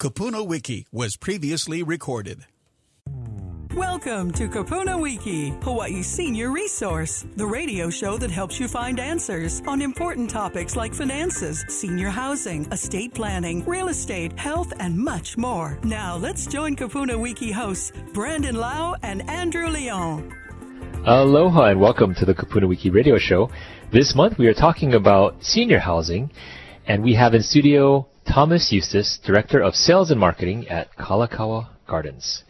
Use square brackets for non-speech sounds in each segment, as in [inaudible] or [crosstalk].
Kupuna Wiki was previously recorded. Welcome to Kupuna Wiki, Hawaii Senior Resource, the radio show that helps you find answers on important topics like finances, senior housing, estate planning, real estate, health, and much more. Now let's join Kupuna Wiki hosts Brandon Lau and Andrew Leon. Aloha and welcome to the Kupuna Wiki radio show. This month we are talking about senior housing, and we have in studio Thomas Eustace, Director of Sales and Marketing at Kalakaua Gardens.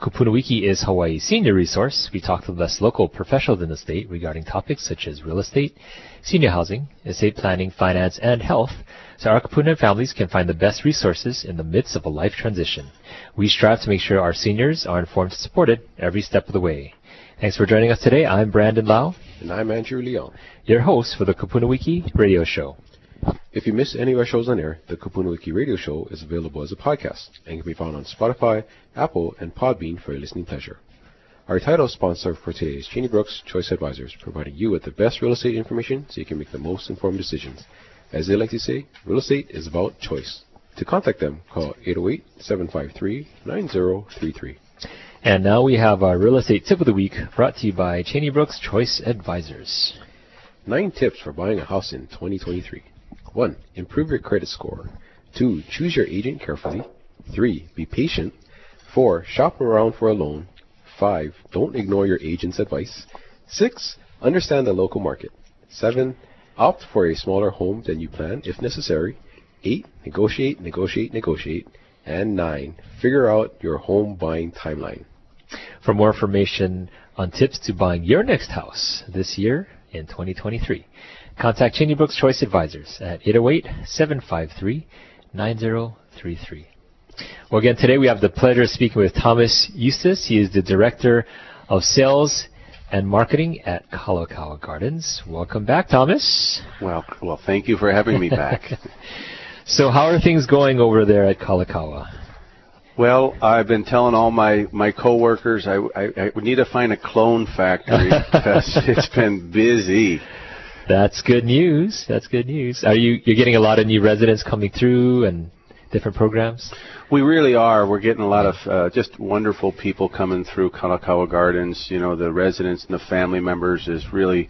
Kupunawiki is Hawaii's senior resource. We talk to the best local professionals in the state regarding topics such as real estate, senior housing, estate planning, finance, and health, so our Kupuna families can find the best resources in the midst of a life transition. We strive to make sure our seniors are informed and supported every step of the way. Thanks for joining us today. I'm Brandon Lau. And I'm Andrew Leon. Your host for the Kupunawiki radio show. If you miss any of our shows on air, the Kupunawiki Radio Show is available as a podcast and can be found on Spotify, Apple, and Podbean for your listening pleasure. Our title sponsor for today is Cheney Brooks Choice Advisors, providing you with the best real estate information so you can make the most informed decisions. As they like to say, real estate is about choice. To contact them, call 808-753-9033. And now we have our real estate tip of the week brought to you by Cheney Brooks Choice Advisors. Nine tips for buying a house in 2023. 1. Improve your credit score. 2. Choose your agent carefully. 3. Be patient. 4. Shop around for a loan. 5. Don't ignore your agent's advice. 6. Understand the local market. 7. Opt for a smaller home than you plan if necessary. 8. Negotiate, negotiate, negotiate. And 9. Figure out your home buying timeline. For more information on tips to buying your next house this year in 2023, contact Cheney Brooks Choice Advisors at 808-753-9033. Well, again, today we have the pleasure of speaking with Thomas Eustace. He is the Director of Sales and Marketing at Kalakaua Gardens. Welcome back, Thomas. Well, well, thank you for having me back. [laughs] so, how are things going over there at Kalakaua? Well, I've been telling all my my coworkers I I, I need to find a clone factory [laughs] because it's been busy. That's good news. That's good news. Are you you're getting a lot of new residents coming through and different programs? We really are. We're getting a lot of uh, just wonderful people coming through Kalakaua Gardens. You know, the residents and the family members is really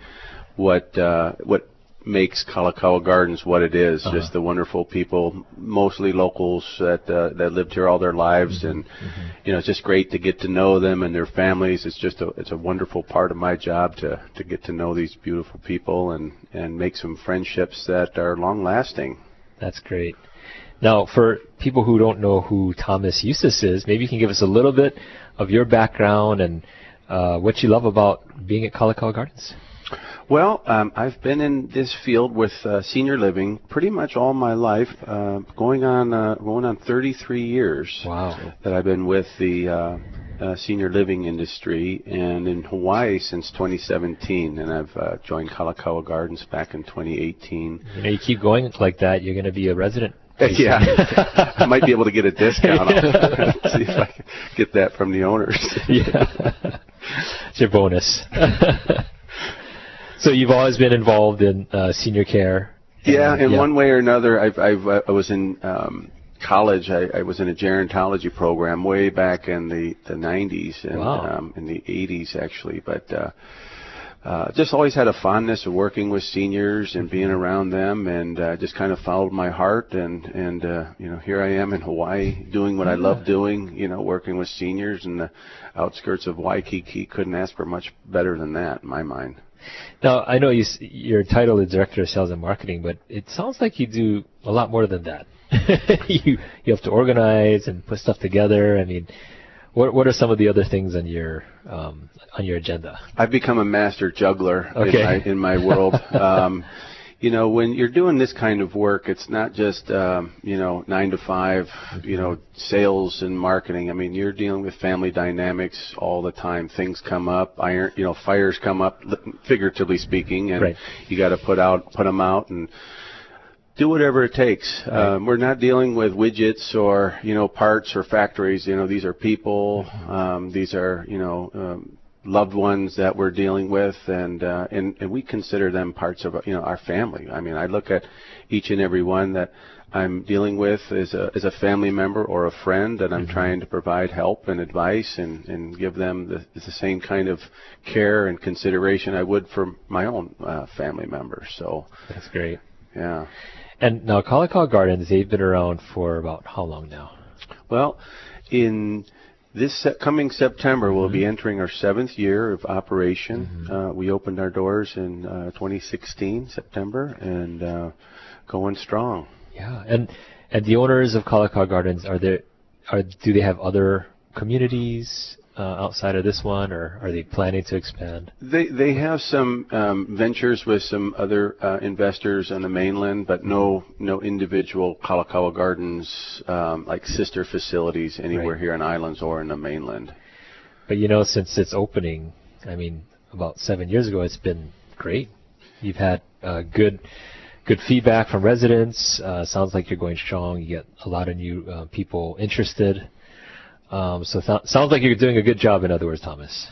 what uh, what makes Kalakaua Gardens what it is. Uh-huh. Just the wonderful people, mostly locals that uh, that lived here all their lives, Mm-hmm. and you know, it's just great to get to know them and their families. It's just a it's a wonderful part of my job to to get to know these beautiful people and and make some friendships that are long lasting. That's great. Now, for people who don't know who Thomas Eustace is, maybe you can give us a little bit of your background and uh, what you love about being at Kalakaua Gardens. Well, um, I've been in this field with uh, senior living pretty much all my life, uh, going on uh, going on 33 years Wow. that I've been with the uh, uh, senior living industry, and in Hawaii since 2017. And I've uh, joined Kalakaua Gardens back in 2018. You know, you keep going like that, you're going to be a resident. [laughs] Yeah, I might be able to get a discount. I'll [laughs] [laughs] see if I can get that from the owners. yeah. it's your bonus. So you've always been involved in uh, senior care. Yeah, in one way or another, I've, I've uh, I was in um, college. I, I was in a gerontology program way back in the the 90s and Wow. um, in the 80s actually, but. Uh, uh, just always had a fondness of working with seniors and being around them, and uh, just kind of followed my heart. And and uh, you know, here I am in Hawaii doing what I love doing. You know, working with seniors in the outskirts of Waikiki. Couldn't ask for much better than that, in my mind. Now, I know you, your title is Director of Sales and Marketing, but it sounds like you do a lot more than that. [laughs] you you have to organize and put stuff together. I mean, what what are some of the other things on your um, on your agenda? I've become a master juggler Okay. in my in my world. [laughs] um, you know, when you're doing this kind of work, it's not just um, you know nine to five, you know, sales and marketing. I mean, you're dealing with family dynamics all the time. Things come up, iron, you know, fires come up, figuratively speaking, and Right. you got to put out put them out and do whatever it takes. Um, we're not dealing with widgets or you know parts or factories. You know, these are people. Um, these are you know um, loved ones that we're dealing with, and uh, and and we consider them parts of you know our family. I mean, I look at each and every one that I'm dealing with as a as a family member or a friend that I'm mm-hmm. trying to provide help and advice and and give them the the same kind of care and consideration I would for my own uh, family members. So that's great. Yeah. And now Kalakaua Gardens, they've been around for about how long now? Well, in this coming September, we'll mm-hmm. be entering our seventh year of operation. Mm-hmm. Uh, we opened our doors in uh, 2016 September, and uh, going strong. Yeah, and and the owners of Kalakaua Gardens are there? Are do they have other communities outside of this one, or are they planning to expand? They they have some um, ventures with some other uh, investors on the mainland, but no no individual Kalakaua Gardens um, like sister facilities anywhere right. here in islands or in the mainland. But you know, since its opening, I mean, about seven years ago, it's been great. You've had uh, good good feedback from residents. Uh, sounds like you're going strong. You get a lot of new uh, people interested. Um, so th- sounds like you're doing a good job. In other words, Thomas.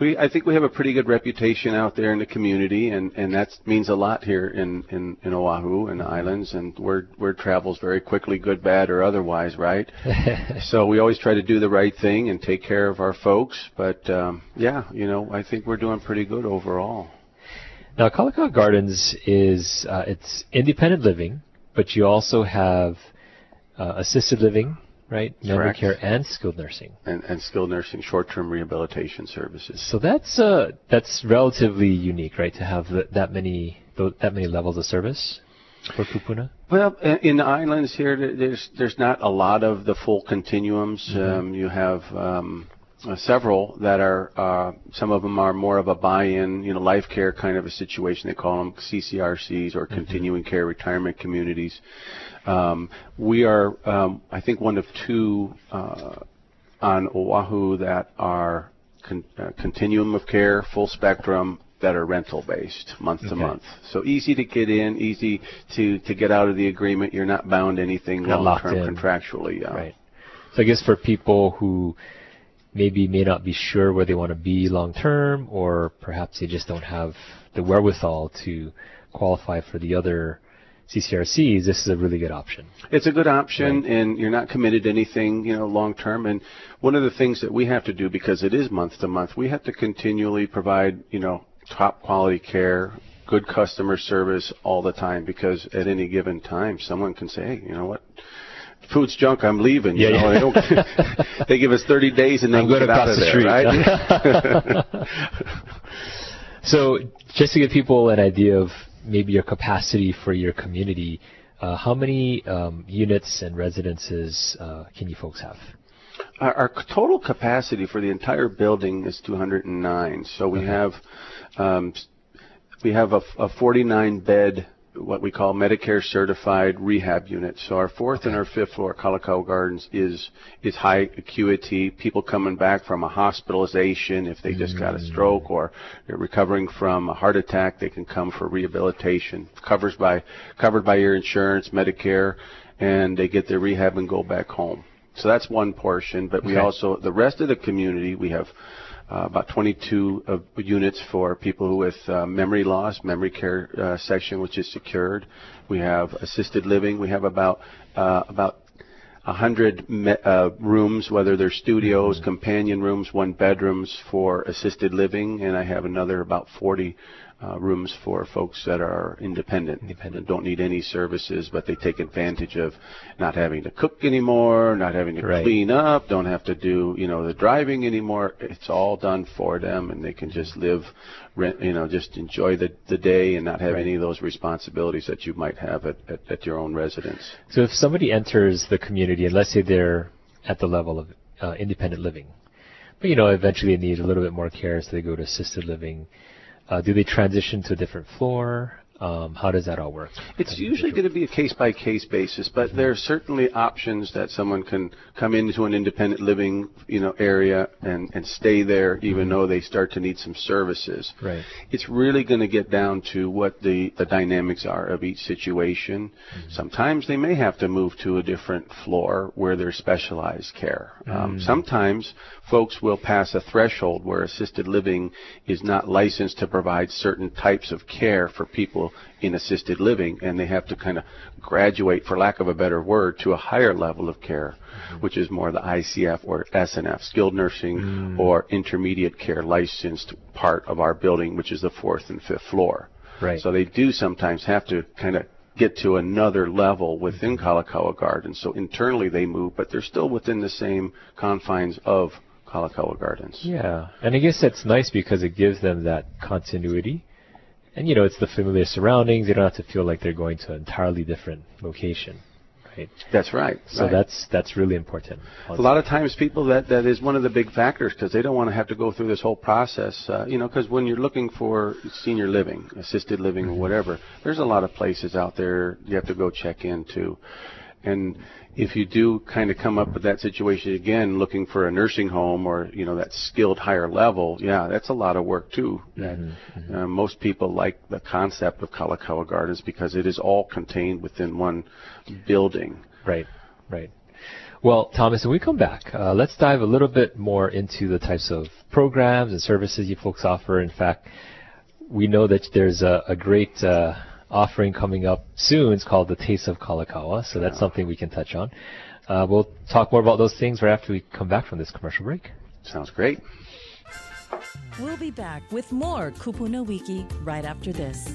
We, I think we have a pretty good reputation out there in the community, and, and that means a lot here in, in, in Oahu and the islands. And word word travels very quickly, good, bad, or otherwise, right? [laughs] so we always try to do the right thing and take care of our folks. But um, yeah, you know, I think we're doing pretty good overall. Now, Kalakaua Gardens is uh, it's independent living, but you also have uh, assisted living, right? Memory care and skilled nursing. And, and skilled nursing, short-term rehabilitation services. So that's uh, that's relatively unique, right? To have that many that many levels of service for Kupuna. Well, in the islands here, there's there's not a lot of the full continuums. Mm-hmm. Um, you have um, uh, several that are uh, some of them are more of a buy-in, you know, life care kind of a situation. They call them CCRCs or mm-hmm. continuing care retirement communities. Um, we are, um, I think, one of two uh, on Oahu that are con- uh, continuum of care, full spectrum, that are rental based month okay. to month. So easy to get in, easy to to get out of the agreement. You're not bound to anything long term contractually. Yeah. Right. So I guess for people who maybe may not be sure where they want to be long term, or perhaps they just don't have the wherewithal to qualify for the other CCRCs, this is a really good option. It's a good option, right. and you're not committed to anything, you know, long term. And one of the things that we have to do, because it is month to month, we have to continually provide, you know, top quality care, good customer service all the time, because at any given time, someone can say, hey, you know what, food's junk. I'm leaving. You yeah, know, yeah. They, [laughs] [laughs] they, give us 30 days and then get out of the there, right? [laughs] so, just to give people an idea of maybe your capacity for your community, uh, how many um, units and residences uh, can you folks have? Our, our, total capacity for the entire building is 209. So we okay. have um, we have a, a 49 bed what we call Medicare certified rehab units. So our fourth and our fifth floor, Kalakaua Gardens, is is high acuity. People coming back from a hospitalization, if they just got a mm. stroke or they're recovering from a heart attack, they can come for rehabilitation. Covers by covered by your insurance, Medicare, and they get their rehab and go back home. So that's one portion. But we also the rest of the community we have uh, about 22 uh, units for people with uh, memory loss, memory care uh, section, which is secured. We have assisted living. We have about uh, about 100 me- uh, rooms, whether they're studios, mm-hmm. companion rooms, one bedrooms for assisted living, and I have another about 40 uh, rooms for folks that are independent, independent, don't need any services, but they take advantage of not having to cook anymore, not having to right. clean up, don't have to do, you know, the driving anymore. It's all done for them, and they can just live, rent, you know, just enjoy the the day and not have right. any of those responsibilities that you might have at, at, at your own residence. So if somebody enters the community, and let's say they're at the level of uh, independent living, but you know, eventually they need a little bit more care, so they go to assisted living uh, do they transition to a different floor? Um, how does that all work? It's usually going to be a case by case basis, but there are certainly options that someone can come into an independent living, you know, area and, and stay there even Mm-hmm. though they start to need some services. Right. It's really going to get down to what the, the dynamics are of each situation. Mm-hmm. Sometimes they may have to move to a different floor where there's specialized care. Um, Mm. sometimes folks will pass a threshold where assisted living is not licensed to provide certain types of care for people in assisted living, and they have to kind of graduate, for lack of a better word, to a higher level of care, which is more the ICF or SNF, skilled nursing mm. or intermediate care licensed part of our building, which is the fourth and fifth floor. Right. So they do sometimes have to kind of get to another level within mm-hmm. Kalakaua Gardens. So internally they move, but they're still within the same confines of Kalakaua Gardens. Yeah, and I guess that's nice because it gives them that continuity, and you know it's the familiar surroundings. They don't have to feel like they're going to an entirely different location, right? That's right. So right. that's that's really important. a lot of times people that that is one of the big factors because they don't want to have to go through this whole process uh, you know because when you're looking for senior living assisted living or whatever there's a lot of places out there you have to go check into and if you do kind of come up with that situation again looking for a nursing home or you know that skilled higher level yeah that's a lot of work too that, uh, most people like the concept of Kalakaua Gardens because it is all contained within one building Right, right. Well, Thomas, when we come back, uh, let's dive a little bit more into the types of programs and services you folks offer. In fact, we know that there's a, a great uh, offering coming up soon. It's called the Taste of Kalakaua, so that's something we can touch on. Uh, we'll talk more about those things right after we come back from this commercial break. sounds great We'll be back with more Kupuna Wiki right after this.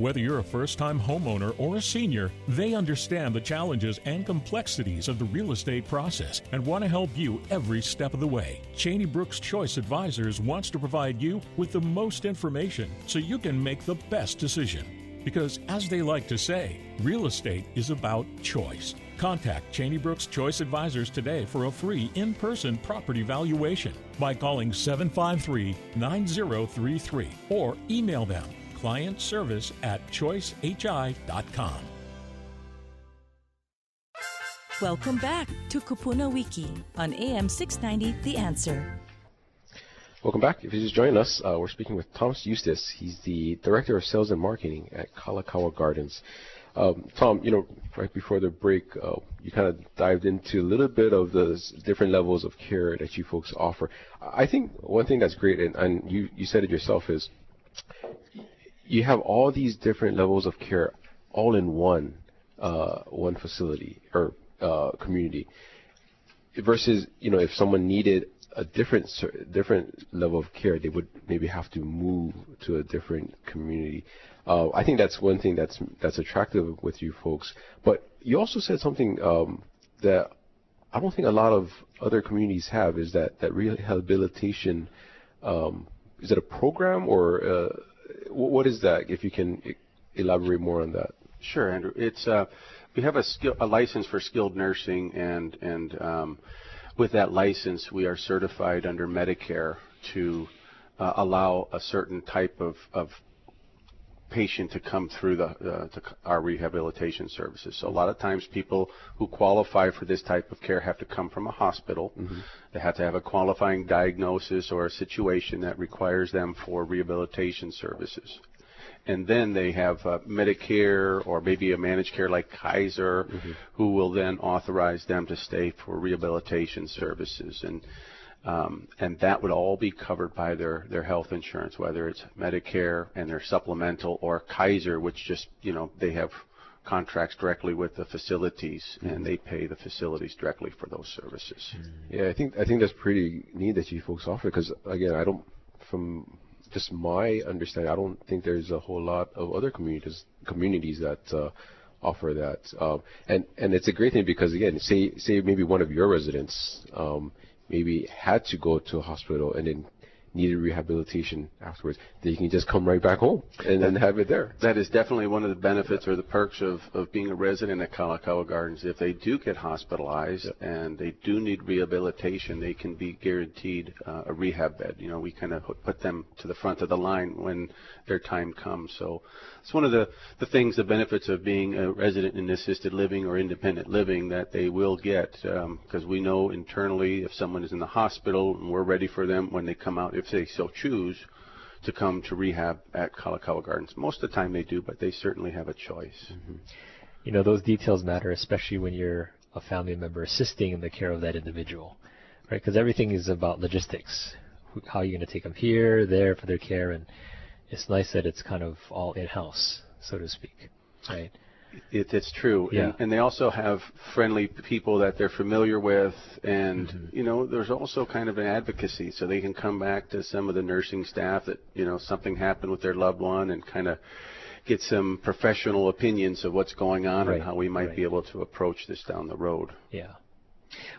Whether you're a first time homeowner or a senior, they understand the challenges and complexities of the real estate process and want to help you every step of the way. Cheney Brooks Choice Advisors wants to provide you with the most information so you can make the best decision. Because, as they like to say, real estate is about choice. Contact Cheney Brooks Choice Advisors today for a free in person property valuation by calling 753 9033 or email them client service at choicehi.com. Welcome back to Kupuna Wiki on AM 690 The Answer. Welcome back. If you just joined us, uh, we're speaking with Thomas Eustace. He's the Director of Sales and Marketing at Kalakaua Gardens. Um, Tom, you know, right before the break, uh, you kind of dived into a little bit of the different levels of care that you folks offer. I think one thing that's great, and, and you, you said it yourself, is you have all these different levels of care all in one uh, one facility or uh, community versus you know if someone needed a different different level of care they would maybe have to move to a different community. Uh, I think that's one thing that's that's attractive with you folks. But you also said something um, that I don't think a lot of other communities have is that that rehabilitation um, is it a program or uh, what is that if you can elaborate more on that Sure, Andrew. It's uh, we have a skill, a license for skilled nursing, and and um, with that license, we are certified under Medicare to uh, allow a certain type of, of patient to come through the uh, to our rehabilitation services. So a lot of times, people who qualify for this type of care have to come from a hospital. They have to have a qualifying diagnosis or a situation that requires them for rehabilitation services and then they have uh, Medicare or maybe a managed care like Kaiser, who will then authorize them to stay for rehabilitation services, and um, and that would all be covered by their their health insurance, whether it's Medicare and their supplemental or Kaiser, which just you know they have contracts directly with the facilities and they pay the facilities directly for those services. Yeah, I think I think that's pretty neat that you folks offer because again, I don't from just my understanding, I don't think there's a whole lot of other communities communities that uh, offer that. Um, and and it's a great thing because again, say say maybe one of your residents um, maybe had to go to a hospital and then needed rehabilitation afterwards, then you can just come right back home and then have it there. That is definitely one of the benefits or the perks of, of being a resident at Kalakaua Gardens. If they do get hospitalized yep. and they do need rehabilitation, they can be guaranteed uh, a rehab bed. You know, we kind of put them to the front of the line when their time comes. So it's one of the, the things, the benefits of being a resident in assisted living or independent living that they will get because um, we know internally if someone is in the hospital and we're ready for them when they come out if they so choose, to come to rehab at Kalakaua Gardens. Most of the time they do, but they certainly have a choice. Mm-hmm. You know, those details matter, especially when you're a family member assisting in the care of that individual, right? Because everything is about logistics. How are you going to take them here, there for their care, and it's nice that it's kind of all in-house, so to speak, right? It, it's true, yeah. and, and they also have friendly people that they're familiar with, and mm-hmm. you know, there's also kind of an advocacy, so they can come back to some of the nursing staff that you know something happened with their loved one, and kind of get some professional opinions of what's going on right. and how we might right. be able to approach this down the road. Yeah.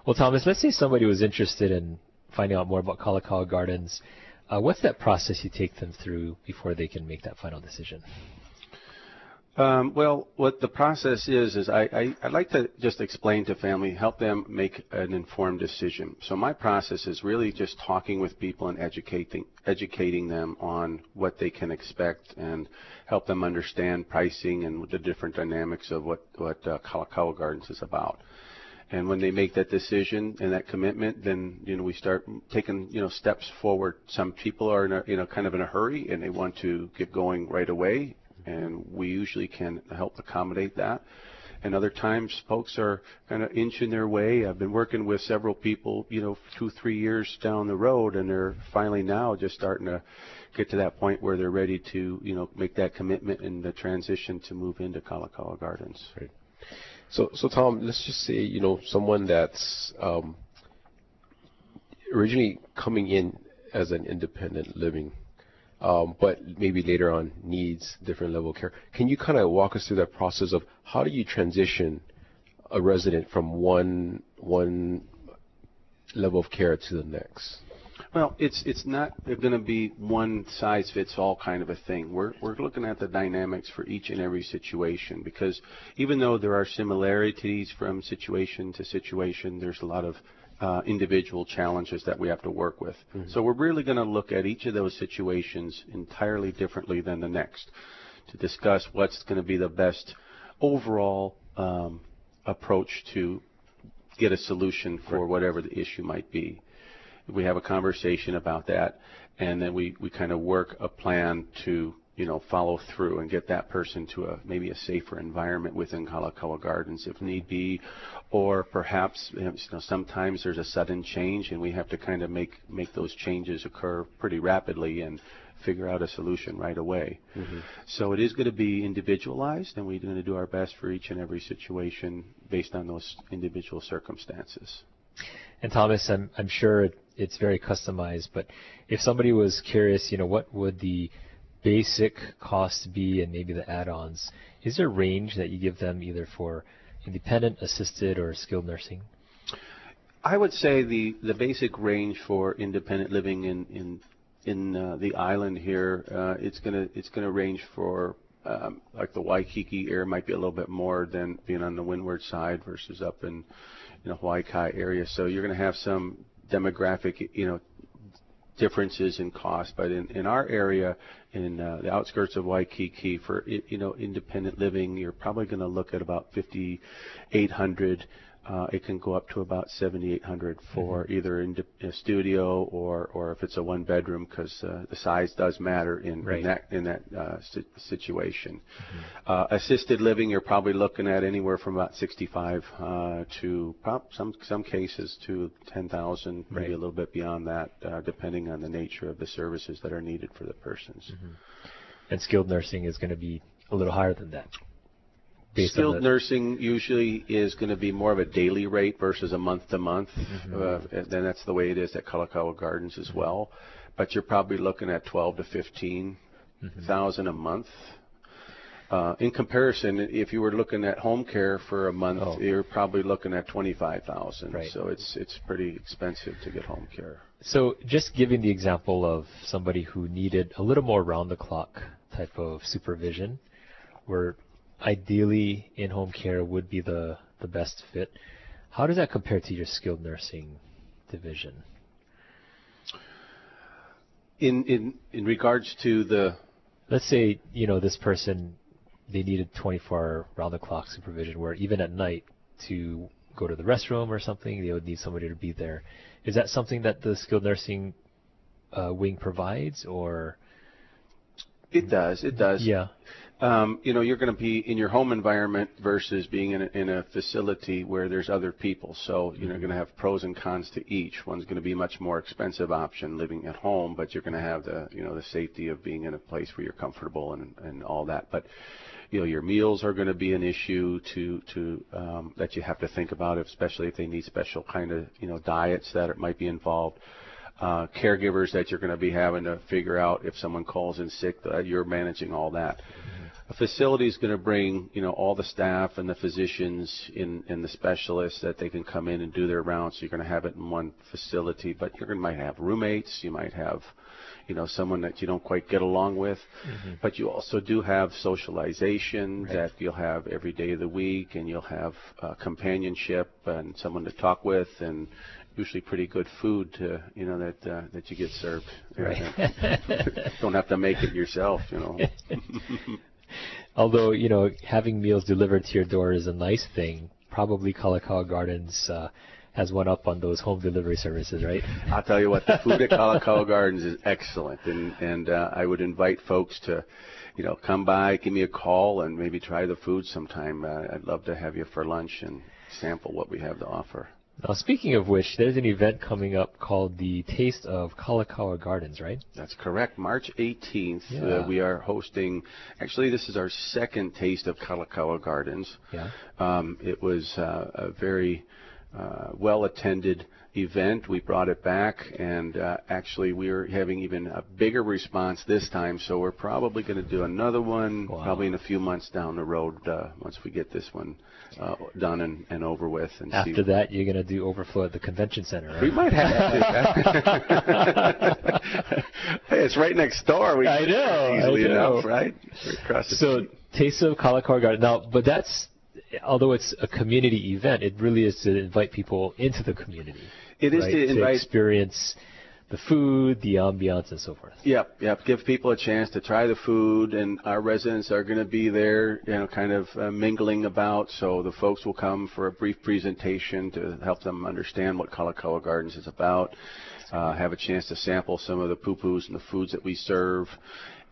Well, Thomas, let's say somebody was interested in finding out more about Kalakaua Gardens. Uh, what's that process you take them through before they can make that final decision? Um, well, what the process is is I, I I like to just explain to family, help them make an informed decision. So my process is really just talking with people and educating educating them on what they can expect and help them understand pricing and the different dynamics of what what uh, Kalakaua Gardens is about. And when they make that decision and that commitment, then you know we start taking you know steps forward. Some people are in a you know kind of in a hurry and they want to get going right away, and we usually can help accommodate that. And other times, folks are kind of inching their way. I've been working with several people, you know, two, three years down the road, and they're finally now just starting to get to that point where they're ready to, you know, make that commitment and the transition to move into Kalakaua Gardens. Right. So, so Tom, let's just say, you know, someone that's um, originally coming in as an independent living um, but maybe later on needs different level of care. Can you kind of walk us through that process of how do you transition a resident from one one level of care to the next? Well, it's it's not going to be one size fits all kind of a thing. We're we're looking at the dynamics for each and every situation because even though there are similarities from situation to situation, there's a lot of uh, individual challenges that we have to work with. Mm-hmm. So we're really going to look at each of those situations entirely differently than the next to discuss what's going to be the best overall um, approach to get a solution for whatever the issue might be. We have a conversation about that, and then we, we kind of work a plan to you know, follow through and get that person to a maybe a safer environment within Kalakaua Gardens if need be, or perhaps you know, sometimes there's a sudden change and we have to kind of make make those changes occur pretty rapidly and figure out a solution right away. Mm-hmm. So it is going to be individualized, and we're going to do our best for each and every situation based on those individual circumstances. And Thomas, I'm I'm sure it's very customized, but if somebody was curious, you know, what would the basic cost be and maybe the add-ons, is there a range that you give them either for independent, assisted, or skilled nursing? I would say the, the basic range for independent living in in in uh, the island here, uh, it's gonna it's gonna range for um, like the Waikiki area might be a little bit more than being on the windward side versus up in you know Hawaii area. So you're gonna have some demographic you know differences in cost. But in, in our area, in uh, the outskirts of Waikiki, for you know independent living, you're probably going to look at about 5,800 uh, it can go up to about 7,800 for mm-hmm. either in a studio or, or if it's a one bedroom because uh, the size does matter in, right. in that in that uh, si- situation. Mm-hmm. Uh, assisted living, you're probably looking at anywhere from about 65 uh, to prob- some some cases to 10,000, maybe right. a little bit beyond that, uh, depending on the nature of the services that are needed for the persons. Mm-hmm. And skilled nursing is going to be a little higher than that. Skilled nursing usually is going to be more of a daily rate versus a month to month. and that's the way it is at Kalakaua Gardens as well. But you're probably looking at 12 to 15,000 mm-hmm. a month. uh, in comparison, if you were looking at home care for a month, Oh. you're probably looking at twenty five thousand. Right. So it's it's pretty expensive to get home care. So, just giving the example of somebody who needed a little more round the clock type of supervision, where ideally in home care would be the, the best fit. How does that compare to your skilled nursing division? In in in regards to the Let's say, you know, this person, they needed 24 hour round the clock supervision where even at night to go to the restroom or something, they would need somebody to be there. Is that something that the skilled nursing uh, wing provides or? it does it does Yeah. Um, you know, you're going to be in your home environment versus being in a, in a facility where there's other people. So you're going to have pros and cons to each. One's going to be a much more expensive option living at home, but you're going to have the you know the safety of being in a place where you're comfortable and and all that. But you know, your meals are going to be an issue to to um, that you have to think about, especially if they need special kind of you know diets that might be involved uh, caregivers that you're going to be having to figure out if someone calls in sick you're managing all that. A facility is going to bring you know all the staff and the physicians in and the specialists that they can come in and do their rounds. So you're going to have it in one facility, but you're going to might have roommates. You might have you know someone that you don't quite get along with, but you also do have socialization that you'll have every day of the week, and you'll have uh, companionship and someone to talk with and usually pretty good food to you know that uh, that you get served. [laughs] Don't have to make it yourself, you know. [laughs] Although, you know, having meals delivered to your door is a nice thing. Probably Kalakaua Gardens uh, has one up on those home delivery services, right? I'll tell you what, the food at Kalakaua Gardens is excellent, and and uh, I would invite folks to, you know, come by, give me a call, and maybe try the food sometime. Uh, I'd love to have you for lunch and sample what we have to offer. Now, speaking of which, there's an event coming up called the Taste of Kalakaua Gardens, right? That's correct. March 18th, Yeah. uh, we are hosting. Actually, this is our second taste of Kalakaua Gardens. Yeah. Um, it was uh, a very uh, well attended event. We brought it back, and uh, actually, we are having even a bigger response this time. So we're probably going to do another one, Wow. probably in a few months down the road, uh, once we get this one uh, done and, and over with. And After that, you're going to do overflow at the convention center, right? We might have to. [laughs] hey, it's right next door. We I know, Easily I know. enough, right? Across the So, street. Taste of Kalakaua Garden. Now, but that's, although it's a community event, it really is to invite people into the community. It is right? to invite experience the food, the ambiance, and so forth. Yep, yep. Give people a chance to try the food, and our residents are going to be there, you know, kind of uh, mingling about. So the folks will come for a brief presentation to help them understand what Kalakaua Gardens is about. Uh, have a chance to sample some of the pupus and the foods that we serve,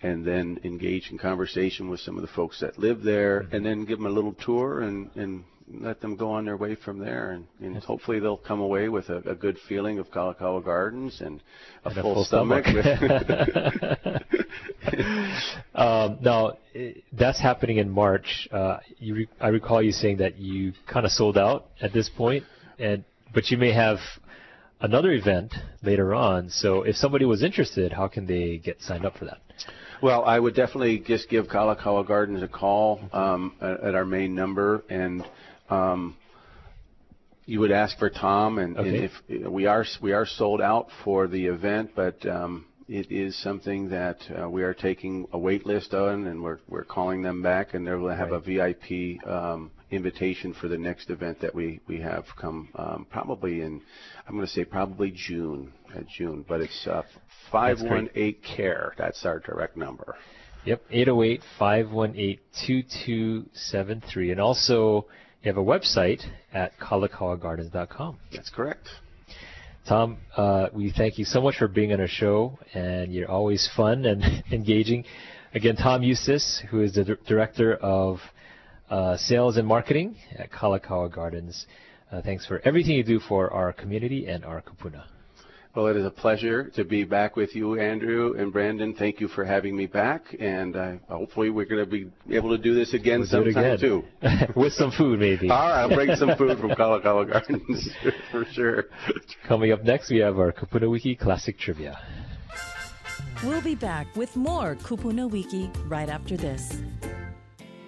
and then engage in conversation with some of the folks that live there, and then give them a little tour and and let them go on their way from there, and, and hopefully they'll come away with a, a good feeling of Kalakaua Gardens and a, And a full, full stomach. [laughs] um, now, eh, that's happening in March. Uh, you re- I recall you saying that you kind of sold out at this point, and but you may have another event later on. So, if somebody was interested, how can they get signed up for that? Well, I would definitely just give Kalakaua Gardens a call um, at, at our main number, and um, you would ask for Tom. And, and if we are we are sold out for the event, but um, it is something that uh, we are taking a wait list on, and we're we're calling them back, and they're going to have a VIP um, invitation for the next event that we we have come um, probably in I'm going to say probably June at June, but it's uh, five one eight care. That's our direct number. Yep, 808-518-2273. And also, you have a website at kalakauagardens.com. That's correct. Tom, uh, we thank you so much for being on our show, and you're always fun and [laughs] engaging. Again, Tom Eustace, who is the dir- director of uh, sales and marketing at Kalakaua Gardens. Uh, thanks for everything you do for our community and our kupuna. Well, it is a pleasure to be back with you, Andrew and Brandon. Thank you for having me back, and uh, hopefully we're going to be able to do this again We'll sometime again. too. [laughs] With some food, maybe. All right, I'll bring some food from Kalakaua Gardens [laughs] for sure. Coming up next, we have our Kupuna Wiki Classic Trivia. We'll be back with more Kupuna Wiki right after this.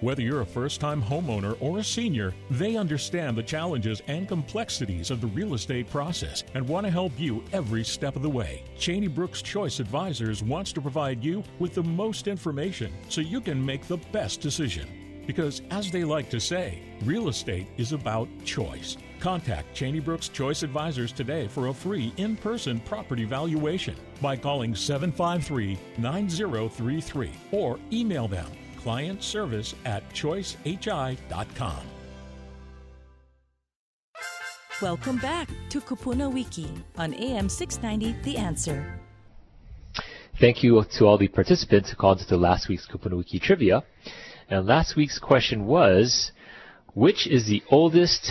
Whether you're a first time homeowner or a senior, they understand the challenges and complexities of the real estate process and want to help you every step of the way. Cheney Brooks Choice Advisors wants to provide you with the most information so you can make the best decision. Because, as they like to say, real estate is about choice. Contact Cheney Brooks Choice Advisors today for a free in person property valuation by calling 753 9033 or email them client service at choicehi.com. Welcome back to Kupuna Wiki on AM 690 The Answer. Thank you to all the participants who called into last week's Kupuna Wiki trivia. And last week's question was, which is the oldest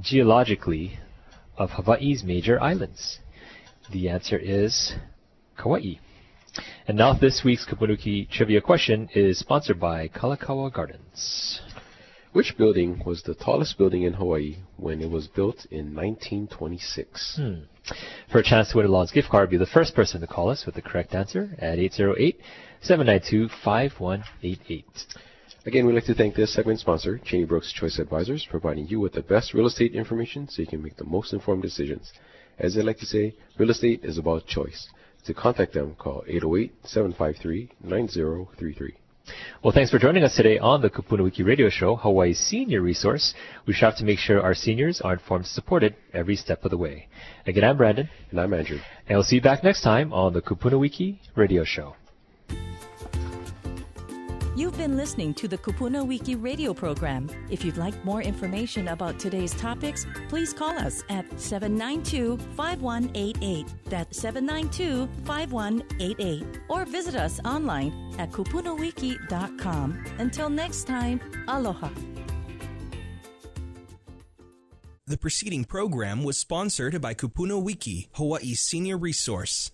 geologically of Hawaii's major islands? The answer is Kauai. And now this week's Kupuna Wiki trivia question is sponsored by Kalakaua Gardens. Which building was the tallest building in Hawaii when it was built in 1926? Hmm. For a chance to win a Longs gift card, be the first person to call us with the correct answer at 808-792-5188. Again, we'd like to thank this segment sponsor, Cheney Brooks Choice Advisors, providing you with the best real estate information so you can make the most informed decisions. As they like to say, real estate is about choice. To contact them, call 808-753-9033. Well, thanks for joining us today on the Kupuna Wiki Radio Show, Hawaii's senior resource. We strive to make sure our seniors are informed and supported every step of the way. Again, I'm Brandon. And I'm Andrew. And we'll see you back next time on the Kupuna Wiki Radio Show. You've been listening to the Kupuna Wiki radio program. If you'd like more information about today's topics, please call us at 792 5188. That's 792 5188. Or visit us online at kupunawiki.com. Until next time, aloha. The preceding program was sponsored by Kupuna Wiki, Hawaii's senior resource.